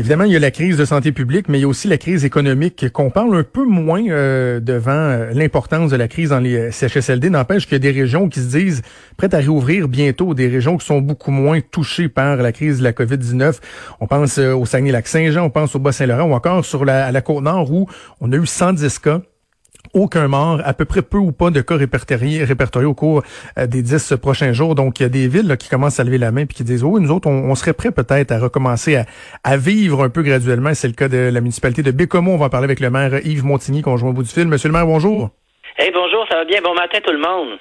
Évidemment, il y a la crise de santé publique, mais il y a aussi la crise économique qu'on parle un peu moins euh, devant euh, l'importance de la crise dans les euh, CHSLD. N'empêche qu'il y a des régions qui se disent prêtes à réouvrir bientôt, des régions qui sont beaucoup moins touchées par la crise de la COVID-19. On pense au Saguenay-Lac-Saint-Jean, on pense au Bas-Saint-Laurent ou encore sur la, à la Côte-Nord où on a eu 110 cas aucun mort, à peu près peu ou pas de cas répertoriés, répertoriés au cours euh, des dix prochains jours. Donc, il y a des villes qui commencent à lever la main puis qui disent, oui, nous autres, on, serait prêts peut-être à recommencer à, vivre un peu graduellement. C'est le cas de la municipalité de Bécomo. On va en parler avec le maire Yves Montigny, qu'on joue au bout du fil. Monsieur le maire, bonjour. Hey, bonjour, ça va bien? Bon matin tout le monde.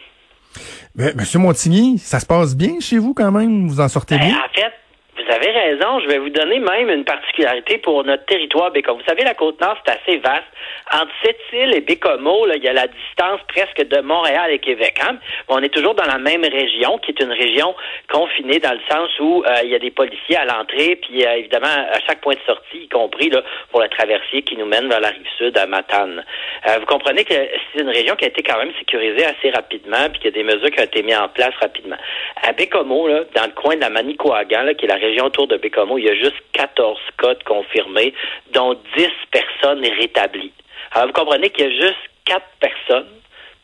Ben, Monsieur Montigny, ça se passe bien chez vous quand même? Vous en sortez ben, bien? En fait, vous avez raison. Je vais vous donner même une particularité pour notre territoire Bécomo. Vous savez, la Côte-Nord, c'est assez vaste. Entre Sept-Îles et Bécomo, il y a la distance presque de Montréal et Québec. Hein? On est toujours dans la même région, qui est une région confinée dans le sens où euh, il y a des policiers à l'entrée, puis euh, évidemment, à chaque point de sortie, y compris là, pour le traversier qui nous mène vers la rive sud à Matane. Euh, vous comprenez que c'est une région qui a été quand même sécurisée assez rapidement, puis qu'il y a des mesures qui ont été mises en place rapidement. À Bécomo, là, dans le coin de la Manicouagan, là, qui est la région autour de Bécomo, il y a juste 14 cas confirmés, dont 10 personnes rétablies. Alors, vous comprenez qu'il y a juste 4 personnes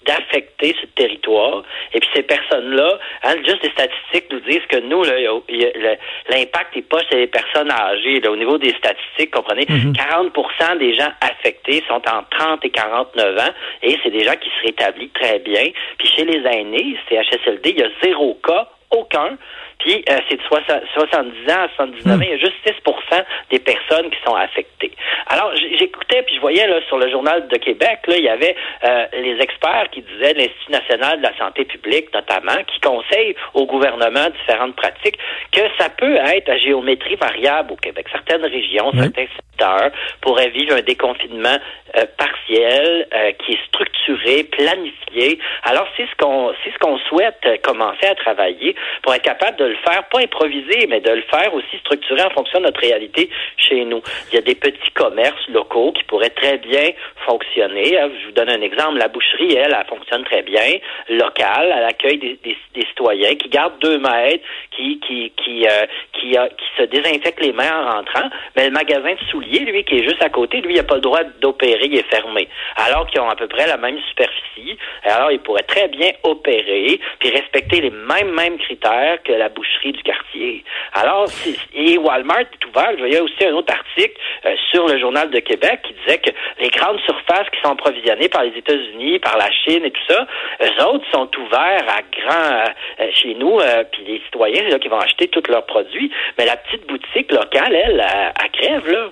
d'affecter ce territoire. Et puis ces personnes-là, hein, juste les statistiques nous disent que nous, l'impact n'est pas chez les personnes âgées. au niveau des statistiques, comprenez, 40 mhm. des gens affectés sont en 30 et 49 ans, et c'est des gens qui se rétablissent très bien. Puis chez les aînés, CHSLD, il y a zéro cas, aucun. Puis euh, c'est de 70 ans à 79 ans, il y a juste 6% des personnes qui sont affectées. Alors j'écoutais puis je voyais là sur le journal de Québec là, il y avait euh, les experts qui disaient l'Institut national de la santé publique notamment qui conseillent au gouvernement différentes pratiques que ça peut être à géométrie variable au Québec. Certaines régions, certains secteurs pourraient vivre un déconfinement euh, partiel qui est structuré, planifié. Alors c'est ce qu'on c'est ce qu'on souhaite commencer à travailler pour être capable de le faire, pas improviser, mais de le faire aussi structuré en fonction de notre réalité chez nous. Il y a des petits commerces locaux qui pourraient très bien fonctionner. Hein. Je vous donne un exemple. La boucherie, elle, elle fonctionne très bien, locale, à l'accueil des, citoyens, qui garde deux mètres, qui qui qui euh, qui, qui se désinfecte les mains en rentrant. Mais le magasin de souliers, lui, qui est juste à côté, lui, il n'a pas le droit d'opérer, il est fermé. Alors qu'ils ont à peu près la même superficie. Alors, il pourrait très bien opérer, puis respecter les mêmes mêmes critères que la boucherie du quartier. Alors, et Walmart est ouvert. Je voyais aussi un autre article euh, sur le Journal de Québec qui disait que les grandes surfaces qui sont approvisionnées par les États-Unis, par la Chine et tout ça, eux autres sont ouverts à grand euh, euh, chez nous, puis les citoyens là, qui vont acheter tous leurs produits. Mais la petite boutique locale, elle, elle crève, là.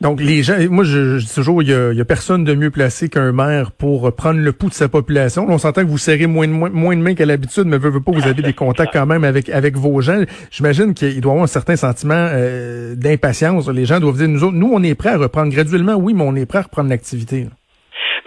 Donc les gens, moi je, dis toujours, il y, a, personne de mieux placé qu'un maire pour prendre le pouls de sa population. On s'entend que vous serrez moins de, moins, mains qu'à l'habitude, mais veut, pas, vous avez des contacts quand même avec vos gens. J'imagine qu'il doit avoir un certain sentiment euh, d'impatience. Les gens doivent dire, nous autres, nous on est prêts à reprendre graduellement, oui, mais on est prêts à reprendre l'activité.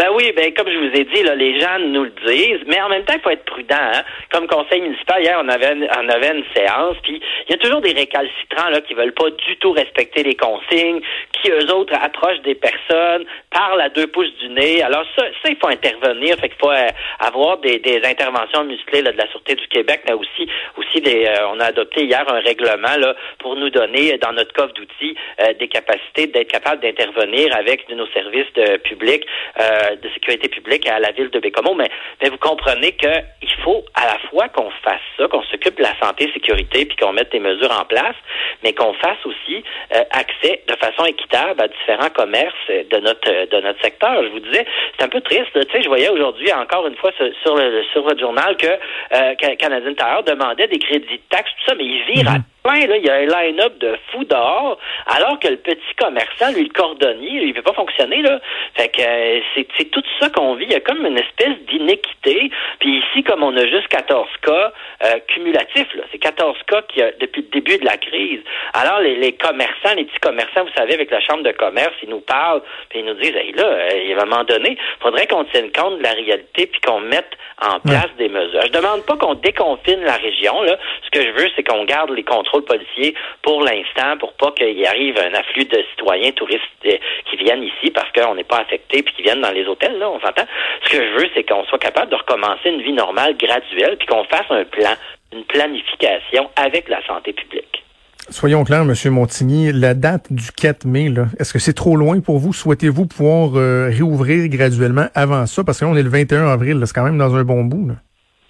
Ben oui, ben comme je vous ai dit, là, les gens nous le disent, mais en même temps, il faut être prudent. Hein. Comme conseil municipal, hier, on avait, une, on avait une séance, puis il y a toujours des récalcitrants là, qui veulent pas du tout respecter les consignes, qui eux autres approchent des personnes, parlent à deux pouces du nez. Alors ça, ça il faut intervenir, fait qu'il faut euh, avoir des, des interventions musclées là, de la Sûreté du Québec, mais aussi, aussi des, euh, on a adopté hier un règlement là, pour nous donner, dans notre coffre d'outils, euh, des capacités d'être capable d'intervenir avec nos services de publics de sécurité publique à la ville de Bécomo, mais, mais vous comprenez qu'il faut à la fois qu'on fasse ça, qu'on s'occupe de la santé, sécurité, puis qu'on mette des mesures en place, mais qu'on fasse aussi euh, accès de façon équitable à différents commerces de notre de notre secteur. Je vous disais, c'est un peu triste. Tu sais, je voyais aujourd'hui encore une fois sur, le, sur votre journal que euh, Canadien Tire demandait des crédits de taxes, tout ça, mais il vire à mhm là, il y a un line-up de fous dehors, alors que le petit commerçant, lui, le cordonnier, il peut pas fonctionner, là. Fait que euh, c'est tout ça qu'on vit. Il y a comme une espèce d'inéquité. Puis ici, comme on a juste 14 cas euh, cumulatifs, là, c'est 14 cas qui a, depuis le début de la crise. Alors, les, les, commerçants, les petits commerçants, vous savez, avec la Chambre de commerce, ils nous parlent, puis ils nous disent, hey, là, euh, à un moment donné, faudrait qu'on tienne compte de la réalité, puis qu'on mette en place des mesures. Je demande pas qu'on déconfine la région, là. Ce que je veux, c'est qu'on garde les contrôles contrôle policier pour l'instant pour pas qu'il arrive un afflux de citoyens touristes euh, qui viennent ici parce qu'on n'est pas affecté puis qui viennent dans les hôtels, là, on s'entend. Ce que je veux, c'est qu'on soit capable de recommencer une vie normale graduelle puis qu'on fasse un plan, une planification avec la santé publique. Soyons clairs, M. Montigny, la date du 4 mai, est-ce que c'est trop loin pour vous? Souhaitez-vous pouvoir euh, réouvrir graduellement avant ça? Parce que là, on est le 21 avril, c'est quand même dans un bon bout. Là.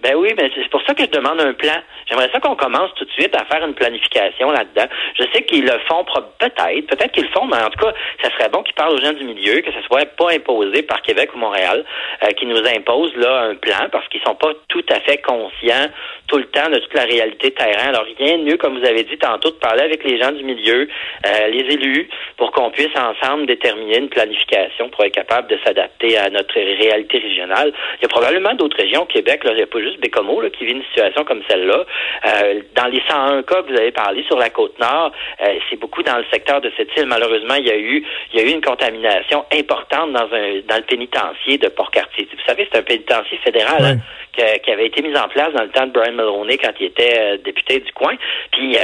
Ben oui, ben c'est pour ça que je demande un plan. J'aimerais ça qu'on commence tout de suite à faire une planification là-dedans. Je sais qu'ils le font peut-être, peut-être qu'ils le font, mais en tout cas, ça serait bon qu'ils parlent aux gens du milieu, que ce soit pas imposé par Québec ou Montréal, euh, qui nous imposent là un plan parce qu'ils sont pas tout à fait conscients tout le temps de toute la réalité terrain. Alors rien de mieux, comme vous avez dit tantôt, de parler avec les gens du milieu, euh, les élus, pour qu'on puisse ensemble déterminer une planification pour être capable de s'adapter à notre réalité régionale. Il y a probablement d'autres régions au Québec, là, il n'y a pas juste Bécomo qui vit une situation comme celle-là. Euh, dans les 101 cas que vous avez parlé sur la côte nord, euh, c'est beaucoup dans le secteur de cette île. Malheureusement, il y a eu il y a eu une contamination importante dans un dans le pénitencier de Port-Cartier. Vous savez, c'est un pénitencier fédéral hein, qui, avait été mis en place dans le temps de Brian Mulroney quand il était euh, député du coin. Puis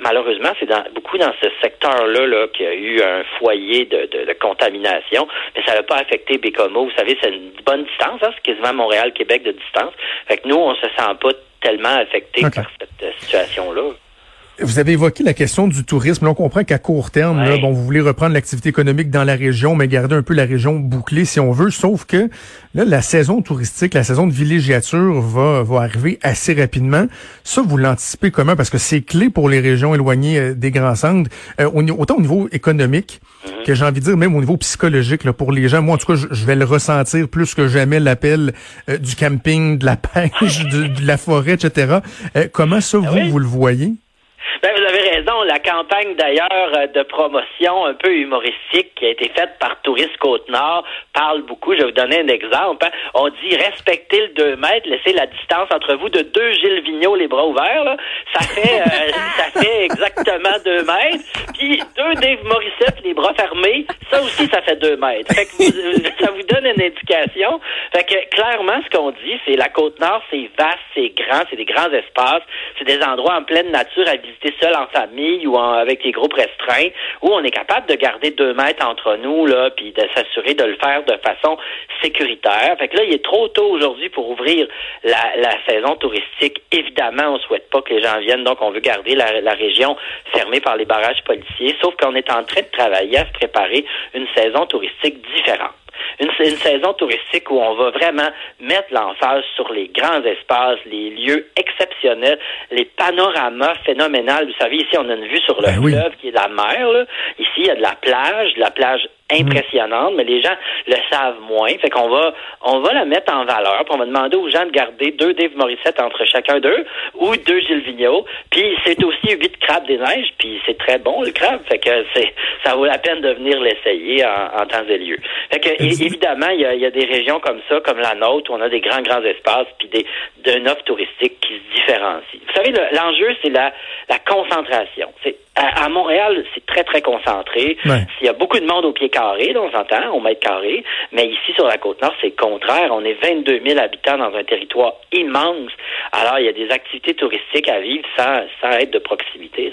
malheureusement, c'est dans, beaucoup dans ce secteur-là là, qu'il y a eu un foyer de, de, contamination, mais ça n'a pas affecté Bécomo. Vous savez, c'est une bonne distance, hein, c'est quasiment Montréal-Québec de distance. Fait que nous, on se sent pas tellement affectés par cette euh, situation-là. Vous avez évoqué la question du tourisme. on comprend qu'à court terme, bon, vous voulez reprendre l'activité économique dans la région, mais garder un peu la région bouclée si on veut. Sauf que là, la saison touristique, la saison de villégiature va, va arriver assez rapidement. Ça, vous l'anticipez comment? Parce que c'est clé pour les régions éloignées euh, des grands centres, euh, autant au niveau économique mhm. que j'ai envie de dire même au niveau psychologique là, pour les gens. Moi, en tout cas, je, vais le ressentir plus que jamais l'appel euh, du camping, de la pêche, de, la forêt, etc. comment ça, ah vous, vous le voyez? Raison. La campagne, d'ailleurs, euh, de promotion un peu humoristique qui a été faite par Tourisme Côte-Nord parle beaucoup. Je vais vous donner un exemple. Hein. On dit respecter le 2 mètres, laisser la distance entre vous de deux Gilles Vigneault les bras ouverts. Là. Ça fait euh, ça fait exactement 2 mètres. Puis deux Dave Morissette les bras fermés, ça aussi, ça fait 2 mètres. Fait que euh, ça vous donne une indication. Fait que clairement, ce qu'on dit, c'est la Côte-Nord, c'est vaste, c'est grand, c'est des grands espaces, c'est des endroits en pleine nature à visiter seul en famille ou avec des groupes restreints, où on est capable de garder deux mètres entre nous, là, puis de s'assurer de le faire de façon sécuritaire. Fait que là, il est trop tôt aujourd'hui pour ouvrir la, saison touristique. Évidemment, on souhaite pas que les gens viennent, donc on veut garder la, la région fermée par les barrages policiers, sauf qu'on est en train de travailler à se préparer une saison touristique différente une, une saison touristique où on va vraiment mettre l'emphase sur les grands espaces, les lieux exceptionnels, les panoramas phénoménales. Vous savez, ici, on a une vue sur le ben fleuve qui est la mer. Là. Ici, il y a de la plage, de la plage impressionnante, mais les gens le savent moins. Fait qu'on va, on va la mettre en valeur. Puis on va demander aux gens de garder deux Dave Morissette entre chacun d'eux ou deux Gilles Vigneault. Puis c'est aussi huit crabes des neiges. Puis c'est très bon le crabe. Fait que c'est, ça vaut la peine de venir l'essayer en, temps et lieu. Fait que évidemment, il y a, y a, des régions comme ça, comme la nôtre, où on a des grands grands espaces puis des d'une offre touristique qui se différencie. Vous savez, l'enjeu c'est la la concentration. C'est à, Montréal, c'est très, très concentré. Il y a beaucoup de monde au pied carré, on s'entend, au carré. Mais ici, sur la Côte-Nord, c'est le contraire. On est 22 000 habitants dans un territoire immense. Alors, il y a des activités touristiques à vivre sans, sans être de proximité.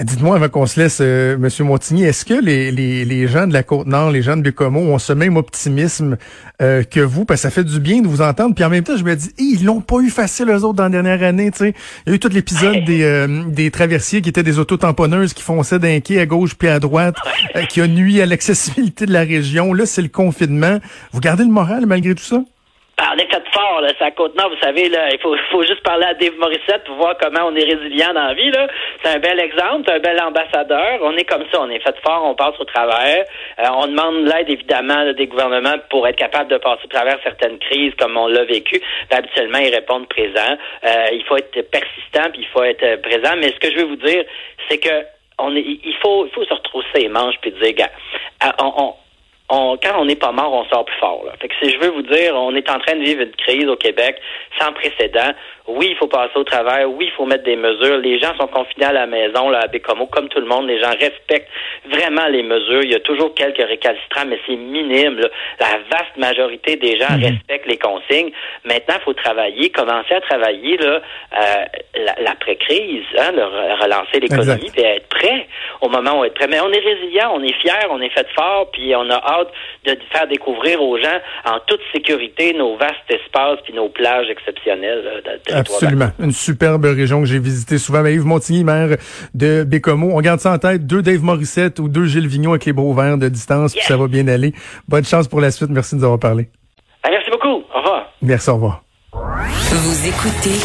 Dites-moi, avant qu'on se laisse, euh, Monsieur Montigny, est-ce que les, les, les, gens de la Côte-Nord, les gens de Bécomo ont ce même optimisme euh, que vous? Parce que ça fait du bien de vous entendre. Puis en même temps, je me dis, ils l'ont pas eu facile, eux autres, dans la dernière année. sais. Il y a eu tout l'épisode des, euh, des traversiers qui étaient des autotamponneuses qui fonçaient d'un quai à gauche puis à droite, qui a nuit à l'accessibilité de la région. Là, c'est le confinement. Vous gardez le moral malgré tout ça? Ben, on est fait fort, là. C'est à Côte-Nord, vous savez, là. Il faut, faut juste parler à Dave Morissette pour voir comment on est résilient dans la vie, là. C'est un bel exemple, c'est un bel ambassadeur. On est comme ça, on est fait fort, on passe au travers. Euh, on demande l'aide, évidemment, des gouvernements pour être capable de passer au travers certaines crises comme on l'a vécu. Ben, habituellement, ils répondent présent. Euh, il faut être persistant, puis il faut être présent. Mais ce que je veux vous dire, c'est que on est, il faut, il faut se retrousser les manches puis dire, gars, euh, on, on quand on n'est pas mort, on sort plus fort. Là. Fait que si je veux vous dire, on est en train de vivre une crise au Québec sans précédent. Oui, il faut passer au travers. Oui, il faut mettre des mesures. Les gens sont confinés à la maison, là, à Bécomo, comme tout le monde. Les gens respectent vraiment les mesures. Il y a toujours quelques récalcitrants, mais c'est minime. La vaste majorité des gens mhm. respectent les consignes. Maintenant, il faut travailler, commencer à travailler là, euh, l'après-crise, hein, relancer l'économie et être prêt au moment où on est prêt. Mais on est résilient, on est fier, on est fait fort, puis on a hâte de faire découvrir aux gens en toute sécurité nos vastes espaces puis nos plages exceptionnelles. Absolument. Une superbe région que j'ai visitée souvent. Mais Yves Montigny, maire de Bécomo. On garde ça en tête. Deux Dave Morissette ou deux Gilles Vignon avec les beaux verts de distance, puis ça va bien aller. Bonne chance pour la suite. Merci de nous avoir parlé. Ah, merci beaucoup. Au revoir. Merci, au revoir. Vous écoutez